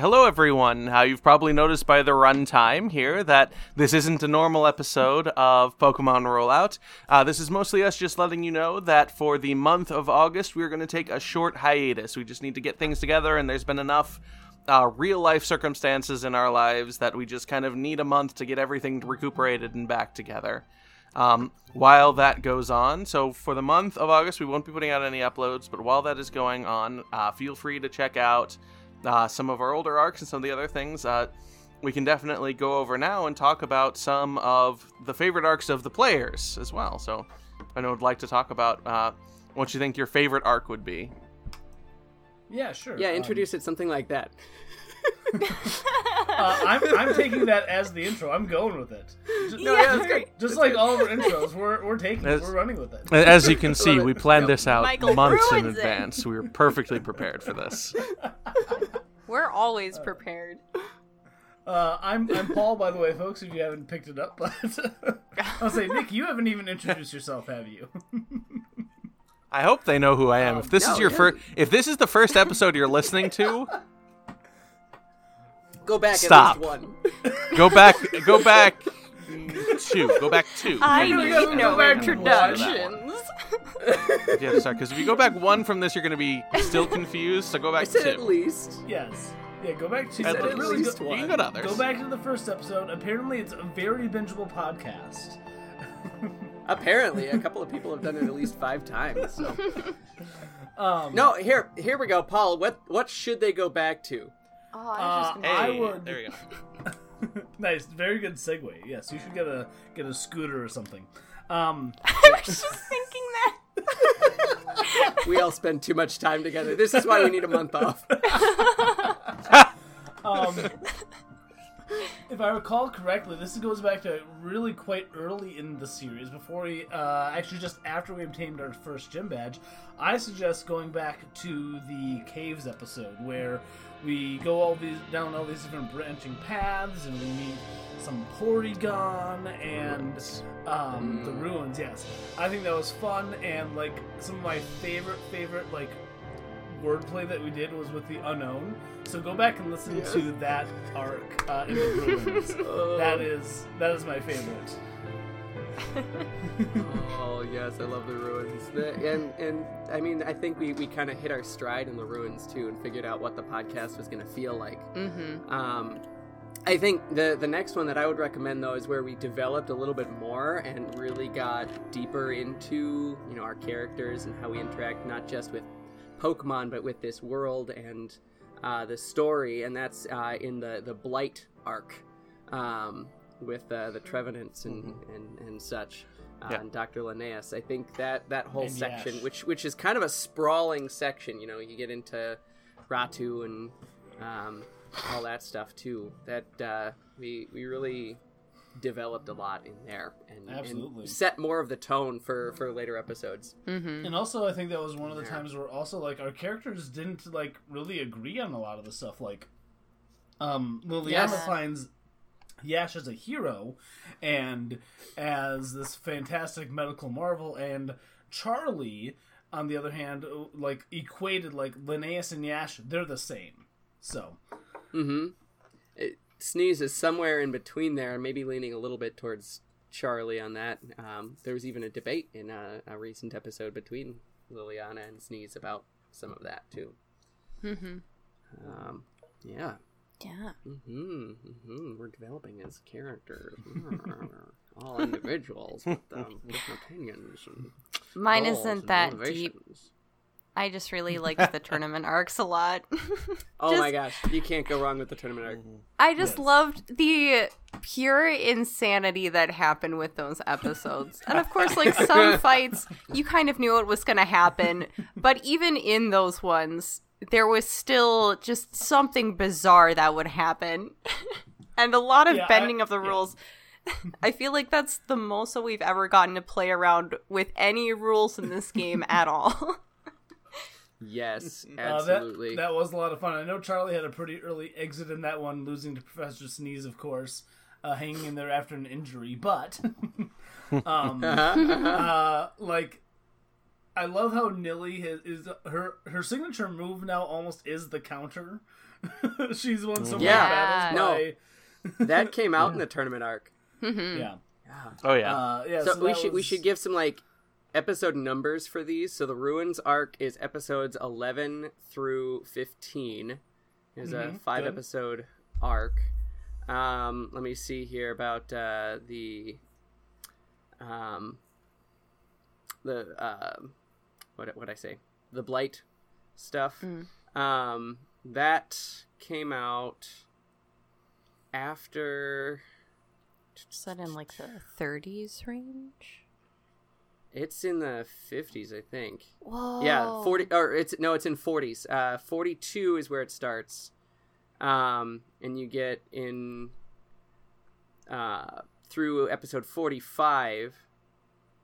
Hello, everyone. Uh, you've probably noticed by the runtime here that this isn't a normal episode of Pokemon Rollout. Uh, this is mostly us just letting you know that for the month of August, we're going to take a short hiatus. We just need to get things together, and there's been enough uh, real life circumstances in our lives that we just kind of need a month to get everything recuperated and back together. Um, while that goes on, so for the month of August, we won't be putting out any uploads, but while that is going on, uh, feel free to check out uh, some of our older arcs and some of the other things. Uh, we can definitely go over now and talk about some of the favorite arcs of the players as well. So, I know would like to talk about uh, what you think your favorite arc would be. Yeah, sure. Yeah, Um, introduce it something like that. uh, I'm, I'm taking that as the intro. I'm going with it. Just, No, yeah, that's great. just like all of our intros, we're, we're taking it. We're running with it. As you can see, we planned Yep. this out Michael months in ruins it. advance. We were perfectly prepared for this. We're always prepared. Uh, I'm I'm Paul, by the way, folks. If you haven't picked it up, but I'll say, Nick, you haven't even introduced yourself, have you? I hope they know who I am. If this no, is your yeah. first, if this is the first episode you're listening to, Go back Stop. at least one. go back, go back two, go back two. I maybe. we gotta need no back to introductions. Yeah, sorry, because if you go back one from this, you're going to be still confused. So go I back said two. at least. yes. Yeah, go back to At least. really least go, one. You can go to others. go back to the first episode. Apparently, it's a very bingeable podcast. Apparently, a couple of people have done it at least five times. So. Um, No, here, here we go, Paul. What, what should they go back to? Oh, I Uh, just gonna I would- There you go. nice, very good segue. Yes, you should get a get a scooter or something. Um, I was just thinking that. We all spend too much time together. This is why we need a month off. um, if I recall correctly, this goes back to really quite early in the series, before we, uh, actually just after we obtained our first gym badge. I suggest going back to the caves episode where we go all these down all these different branching paths and we meet some Porygon and um, the ruins. Yes, I think that was fun and like some of my favorite favorite like wordplay that we did was with the Unown. So go back and listen to that arc uh, in the ruins. that is that is my favorite. Oh yes, I love the ruins. The, and and I mean, I think we, we kind of hit our stride in the ruins too, and figured out what the podcast was going to feel like. Mm-hmm. Um, I think the the next one that I would recommend though is where we developed a little bit more and really got deeper into you know our characters and how we interact not just with Pokemon but with this world and uh, the story, and that's uh, in the the Blight arc um, with uh, the Trevenants and, and and such. Uh, Yeah. and Dr. Linnaeus. I think that that whole And section, Yash. which which is kind of a sprawling section, you know, you get into Ratu and um, all that stuff too. That uh, we we really developed a lot in there and, Absolutely. and set more of the tone for for later episodes. Mm-hmm. And also, I think that was one of the Yeah. times where also like our characters didn't like really agree on a lot of the stuff. Like, um, Liliana Yes. finds Yash as a hero and as this fantastic medical marvel, and Charlie, on the other hand, like equated like Linnaeus and Yash, they're the same. So, Mm-hmm. It, Sneeze is somewhere in between there, maybe leaning a little bit towards Charlie on that. Um, there was even a debate in a, a recent episode between Liliana and Sneeze about some of that too. Mm-hmm. Um, yeah. Yeah. hmm hmm We're developing as characters, all individuals with um, different opinions. And Mine isn't that deep. Motivations. I just really liked the tournament arcs a lot. Oh my gosh, you can't go wrong with the tournament arc. Mm-hmm. I just Yes. loved the pure insanity that happened with those episodes. And of course, like some fights, you kind of knew it was going to happen. But even in those ones, there was still just something bizarre that would happen. and a lot of Yeah, I- bending of the yeah. rules. I feel like that's the most that we've ever gotten to play around with any rules in this game at all. Yes, uh, absolutely. that that was a lot of fun. I know Charlie had a pretty early exit in that one, losing to Professor Sneeze, of course, uh, hanging in there after an injury, but. um, uh, like I love how Nilly is, is her her signature move now almost is the counter She's won so Yeah. many battles. No. by- That came out in the tournament arc. yeah. Oh yeah. Uh, yeah. So, So, we that should we should give some like episode numbers for these. So the ruins arc is episodes eleven through fifteen. Is a Mhm, five good. episode arc. Um, let me see here about uh, the um, the uh, what what I say the blight stuff. Um, that came out after Is that in like the 30s range? It's in the 50s i think Whoa. Yeah, forty or it's no, it's in forties. Uh, forty-two is where it starts, um, and you get in uh, through episode forty-five.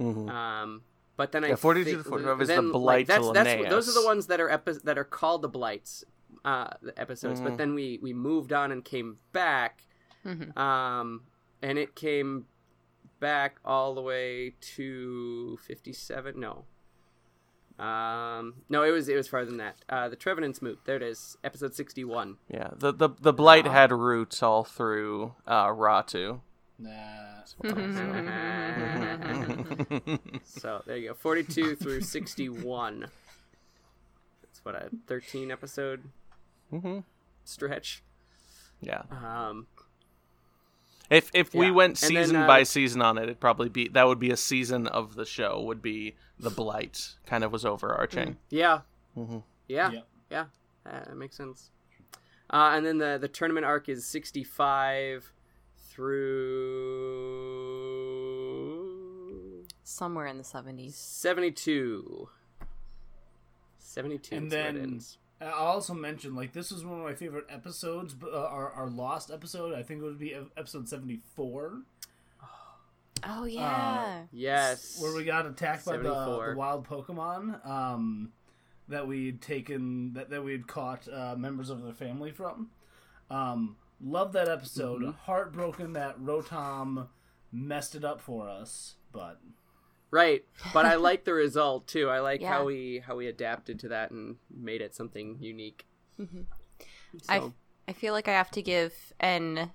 Mhm. Um, but then I Yeah, 42 think- to 45 is the then, Blight that's, to that's those are the ones that are epi- that are called the blights, uh, the episodes. Mhm. But then we we moved on and came back, Mhm. um, and it came back all the way to fifty-seven. No. Um, no, it was it was farther than that. Uh, the Trevenant's Moot. There it is, episode sixty-one. yeah. The the the blight had roots all through uh, Ratu. Nah. so there you go, forty-two through sixty-one. That's what a thirteen episode Mhm. stretch. Yeah. Um, If if we went And then, season uh, by season on it, it'd probably be that would be a season of the show. Would be the blight kind of was overarching. yeah, Mhm. yeah, Yep. yeah, uh, that makes sense. Uh, and then the the tournament arc is sixty-five through Somewhere in the 70s. 72. 72 And is where it then- ends. I'll also mention, like, this was one of my favorite episodes, uh, our, our lost episode, I think it would be episode 74, Oh, yeah. Yes. where we got attacked by the, the wild Pokemon um, that we'd taken, that, that we'd caught uh, members of their family from. Um, love that episode. Mm-hmm. Heartbroken that Rotom messed it up for us, but Right, but I like the result too. I like Yeah. how we how we adapted to that and made it something unique. I, So, I feel like I have to give an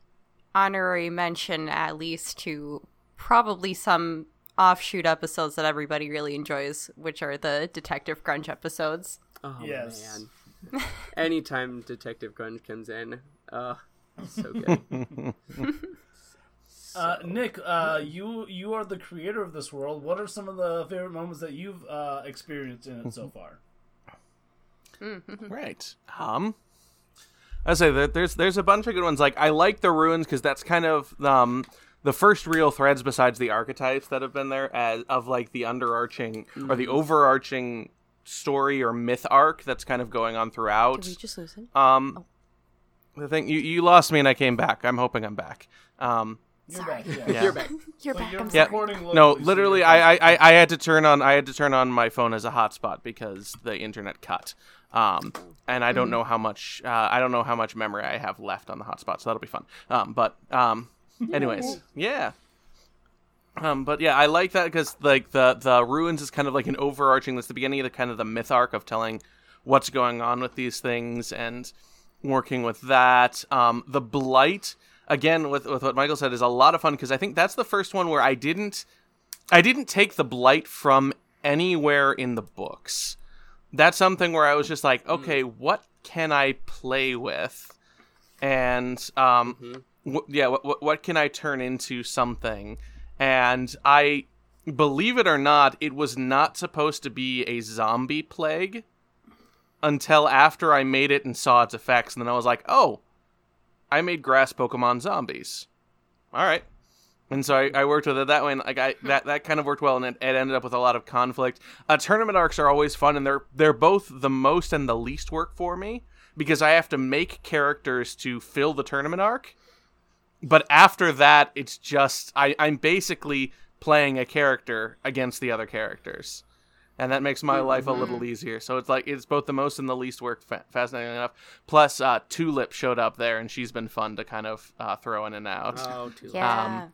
honorary mention at least to probably some offshoot episodes that everybody really enjoys, which are the Detective Grunge episodes. oh Yes. man, anytime Detective Grunge comes in, uh, so good. Uh, Nick, uh, you you are the creator of this world. What are some of the favorite moments that you've uh, experienced in it so far? Right. Um. I say that there's there's a bunch of good ones. Like I like the ruins because that's kind of um the first real threads besides the archetypes that have been there as of like the underarching or the overarching story or myth arc that's kind of going on throughout. Did we just lose it? Um, the thing you you lost me and I came back. I'm hoping I'm back. Um, You're Sorry. back. Yeah. Yeah. You're back. You're But back. you're I'm Yeah. sorry. no, locally, so literally, I. I I had to turn on I had to turn on my phone as a hotspot because the internet cut. Um, and I don't know how much uh, I don't know how much memory I have left on the hotspot, so that'll be fun. Um, but um, anyways, yeah. Um, but yeah, I like that because like the the ruins is kind of like an overarching. That's the beginning of the kind of the myth arc of telling what's going on with these things and working with that. Um, the blight again with with what Michael said is a lot of fun because I think that's the first one where I didn't I didn't take the blight from anywhere in the books. That's something where I was just like, okay, what can I play with? And um, wh- yeah, what can I turn into something? And I believe it or not, it was not supposed to be a zombie plague until after I made it and saw its effects, and then I was like, oh, I made grass Pokemon zombies. All right. And so I, I worked with it that way, and like I that, that kind of worked well, and it, it ended up with a lot of conflict. Uh, tournament arcs are always fun, and they're they're both the most and the least work for me because I have to make characters to fill the tournament arc. But after that, it's just I, I'm basically playing a character against the other characters, and that makes my life a little easier. So it's like it's both the most and the least work. Fa- fascinating enough. Plus, uh, Tulip showed up there, and she's been fun to kind of uh, throw in and out Oh, too Yeah.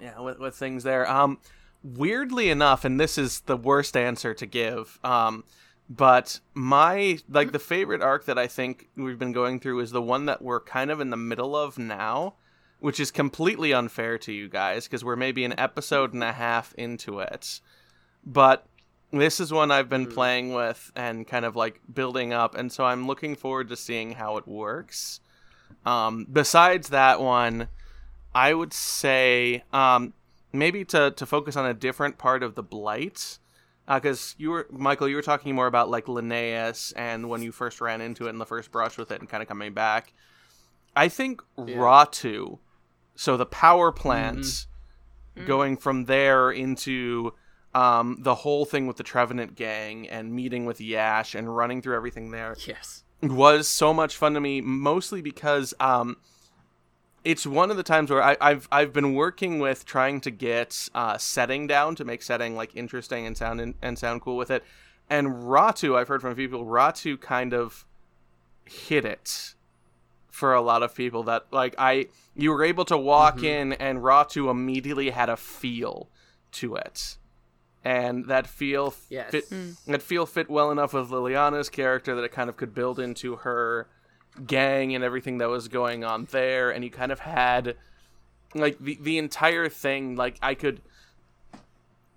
yeah with, with things there um weirdly enough and this is the worst answer to give um But my like the favorite arc that I think we've been going through is the one that we're kind of in the middle of now, which is completely unfair to you guys because we're maybe an episode and a half into it. But this is one I've been playing with and kind of like building up, and so I'm looking forward to seeing how it works. Um, besides that one, I would say um, maybe to to focus on a different part of the blight, because you were Michael, you were talking more about like Linnaeus and when you first ran into it in the first brush with it and kind of coming back. I think Ratu, so the power plants, going from there into um, the whole thing with the Trevenant gang and meeting with Yash and running through everything there Yes. was so much fun to me, mostly because um, it's one of the times where I, I've I've been working with trying to get uh, setting down to make setting like interesting and sound and, and sound cool with it. And Ratu, I've heard from a few people, Ratu kind of hit it for a lot of people that like I you were able to walk in and Ratu immediately had a feel to it. And that feel Yes. fit mm. that feel fit well enough with Liliana's character that it kind of could build into her gang and everything that was going on there. And you kind of had like the the entire thing like I could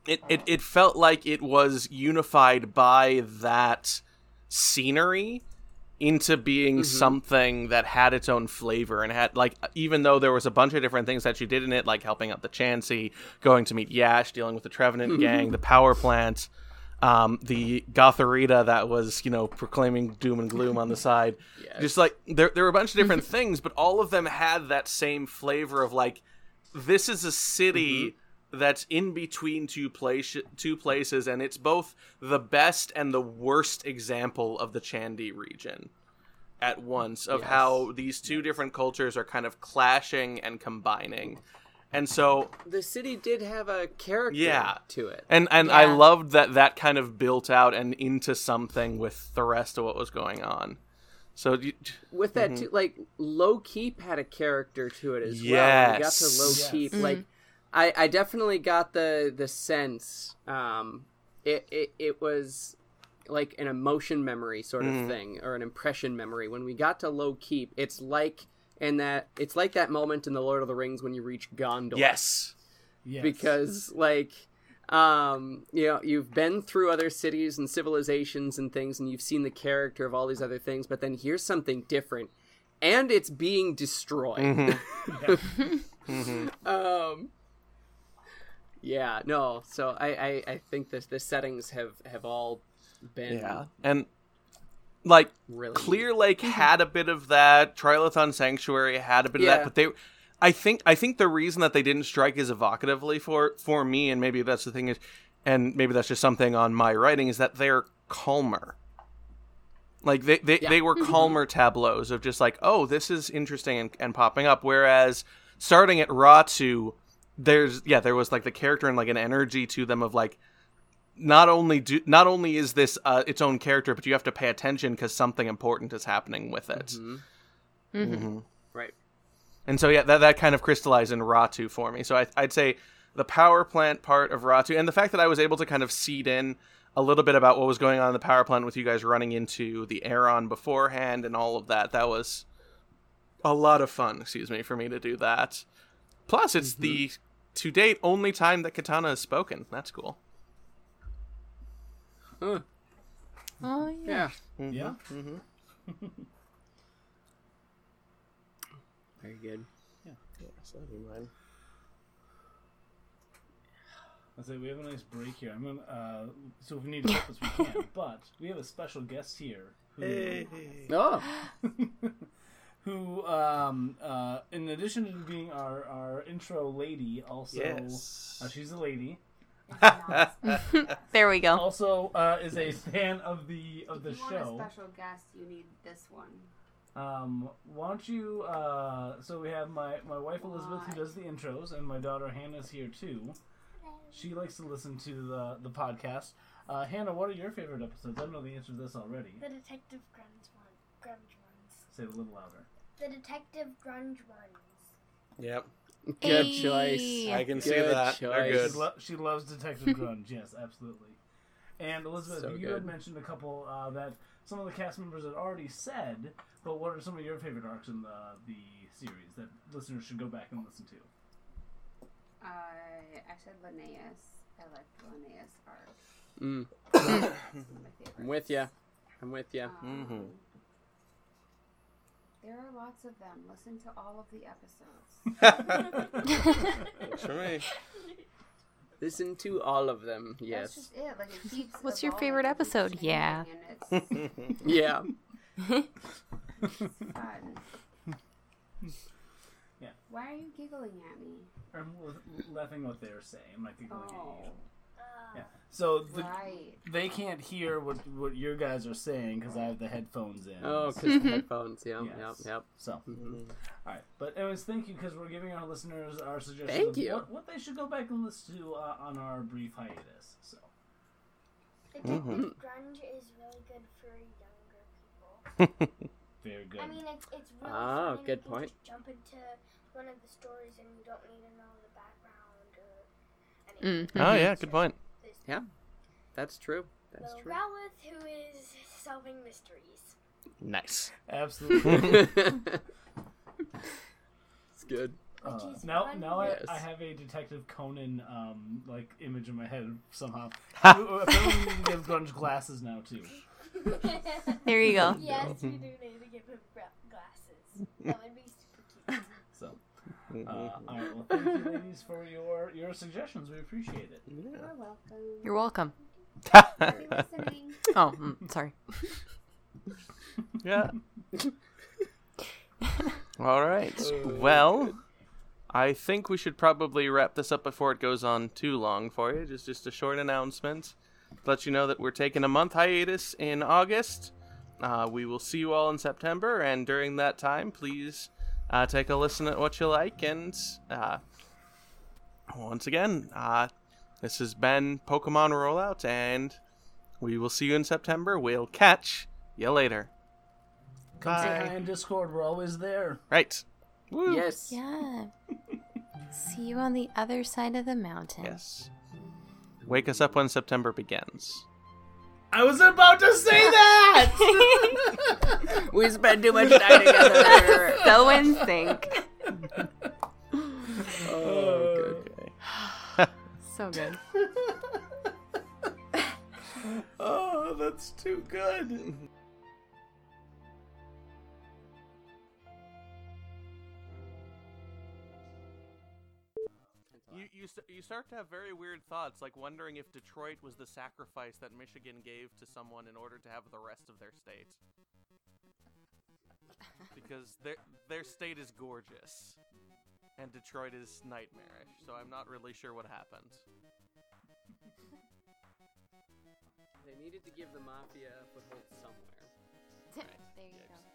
it, it it felt like it was unified by that scenery into being something that had its own flavor and had like even though there was a bunch of different things that she did in it like helping out the Chansey, going to meet Yash, dealing with the Trevenant gang, the power plant, um, the Gothorita that was you know proclaiming doom and gloom on the side. Just like there there were a bunch of different things, but all of them had that same flavor of like this is a city that's in between two place two places and it's both the best and the worst example of the Chandy region at once of Yes. how these two different cultures are kind of clashing and combining. And so The city did have a character Yeah. to it. and and I loved that that kind of built out and into something with the rest of what was going on. So you, with that mm-hmm. too, like low keep had a character to it as well. We got to Yes. low Yes. keep, like mm-hmm. I, I definitely got the the sense. Um, it, it it was like an emotion memory sort of thing or an impression memory. When we got to low keep, it's like and that it's like that moment in the Lord of the Rings when you reach Gondor. yes. Yes. because like um you know you've been through other cities and civilizations and things and you've seen the character of all these other things but then here's something different and it's being destroyed um yeah no so i i, I think this the settings have have all been Yeah. And like really Clear Lake mhm. had a bit of that. Trilithon Sanctuary had a bit of that, but they I think I think the reason that they didn't strike as evocatively for for me and maybe that's the thing is and maybe that's just something on my writing is that they're calmer. Like they they, Yeah. they were mm-hmm. calmer tableaus of just like, oh, this is interesting and, and popping up. Whereas starting at Ratu, there's yeah, there was like the character and like an energy to them of like not only do not only is this uh, its own character, but you have to pay attention because something important is happening with it. Mm-hmm. Mm-hmm. Mm-hmm. right And so yeah, that that kind of crystallized in Ratu for me. So I, I'd say the power plant part of Ratu, and the fact that I was able to kind of seed in a little bit about what was going on in the power plant with you guys running into the Aeron beforehand and all of that. That was a lot of fun. Excuse me for me to do that. Plus, it's the to date only time that Katana has spoken. That's cool. Huh. Oh yeah. yeah yeah. very good Yeah. yeah So that'd be mine. I say we have a nice break here. I'm gonna. Uh, so if we need to cut this, we can. But we have a special guest here who, oh who, um, uh, in addition to being our our intro lady, also Yes. uh, she's a lady. There we go. Also, uh, is a fan of the of the if you show. want a special guest, you need this one. Um, why don't you? Uh, so we have my my wife Elizabeth who does the intros, and my daughter Hannah's here too. She likes to listen to the the podcast. Uh, Hannah, what are your favorite episodes? I don't know the answer to this already. The Detective Grunge one. Grunge ones. Say it a little louder. The Detective Grunge ones. Yep. good Hey. choice I can see Good that. They're choice. good. She, lo- she loves Detective Grunge. Yes, absolutely. And Elizabeth, So you had mentioned a couple uh, that some of the cast members had already said, but what are some of your favorite arcs in the the series that listeners should go back and listen to? Uh, I said Linnaeus. I like Linnaeus arc. Mm, It's one of my favorites. I'm with you. I'm with you. Um, Mhm. There are lots of them. Listen to all of the episodes. Works for me. Listen to all of them. That's Yes. just it. Like it keeps. What's your favorite episode? Yeah. changing, and It's Yeah. Yeah. Why are you giggling at me? I'm l- laughing what they're saying. I'm not giggling at Oh, you. Uh, Yeah. So the, right. they can't hear what what your guys are saying because I have the headphones in. Oh, because the headphones. Yeah, Yes. Yep. Yep. So, Mhm. all right. But anyways, thank you because we're giving our listeners our suggestions Thank you. What, what they should go back and listen to uh, on our brief hiatus. So, Mm-hmm. Grunge is really good for younger people. very good. I mean, it's, it's really Ah, fun and good you point. just jump into one of the stories and you don't need to know the background or anything. Mm. Oh yeah, good point. Yeah. That's true. That's Will true. Rowlet, who is solving mysteries. Nice. Absolutely. it's good. Uh, now, now I, Yes. I have a Detective Conan um like image in my head somehow. Apparently, we need to give Grunge glasses now too. There you go. yes, we do need to give him glasses. That would be super cute. So, uh, all right. Well, thank you, ladies, for your your suggestions. We appreciate it. You're welcome. You're welcome. Oh, mm, sorry. yeah. All right. Well, I think we should probably wrap this up before it goes on too long for you. Just just a short announcement. Let you know that we're taking a month hiatus in August. Uh, we will see you all in September, and during that time, please uh, take a listen at what you like. And uh, once again, uh, this has been Pokemon Rollout, and we will see you in September. We'll catch you later. Come say Bye. hi in Discord. We're always there. Right. Woo. Yes. Yeah. See you on the other side of the mountain. Yes. Wake us up when September begins. I was about to say that. We spend too much time together. So in sync. oh, good. Okay. So good. oh, that's too good. Start to have very weird thoughts, like wondering if Detroit was the sacrifice that Michigan gave to someone in order to have the rest of their state. Because their their state is gorgeous, and Detroit is nightmarish. So I'm not really sure what happened. They needed to give the mafia a foothold somewhere. There you go.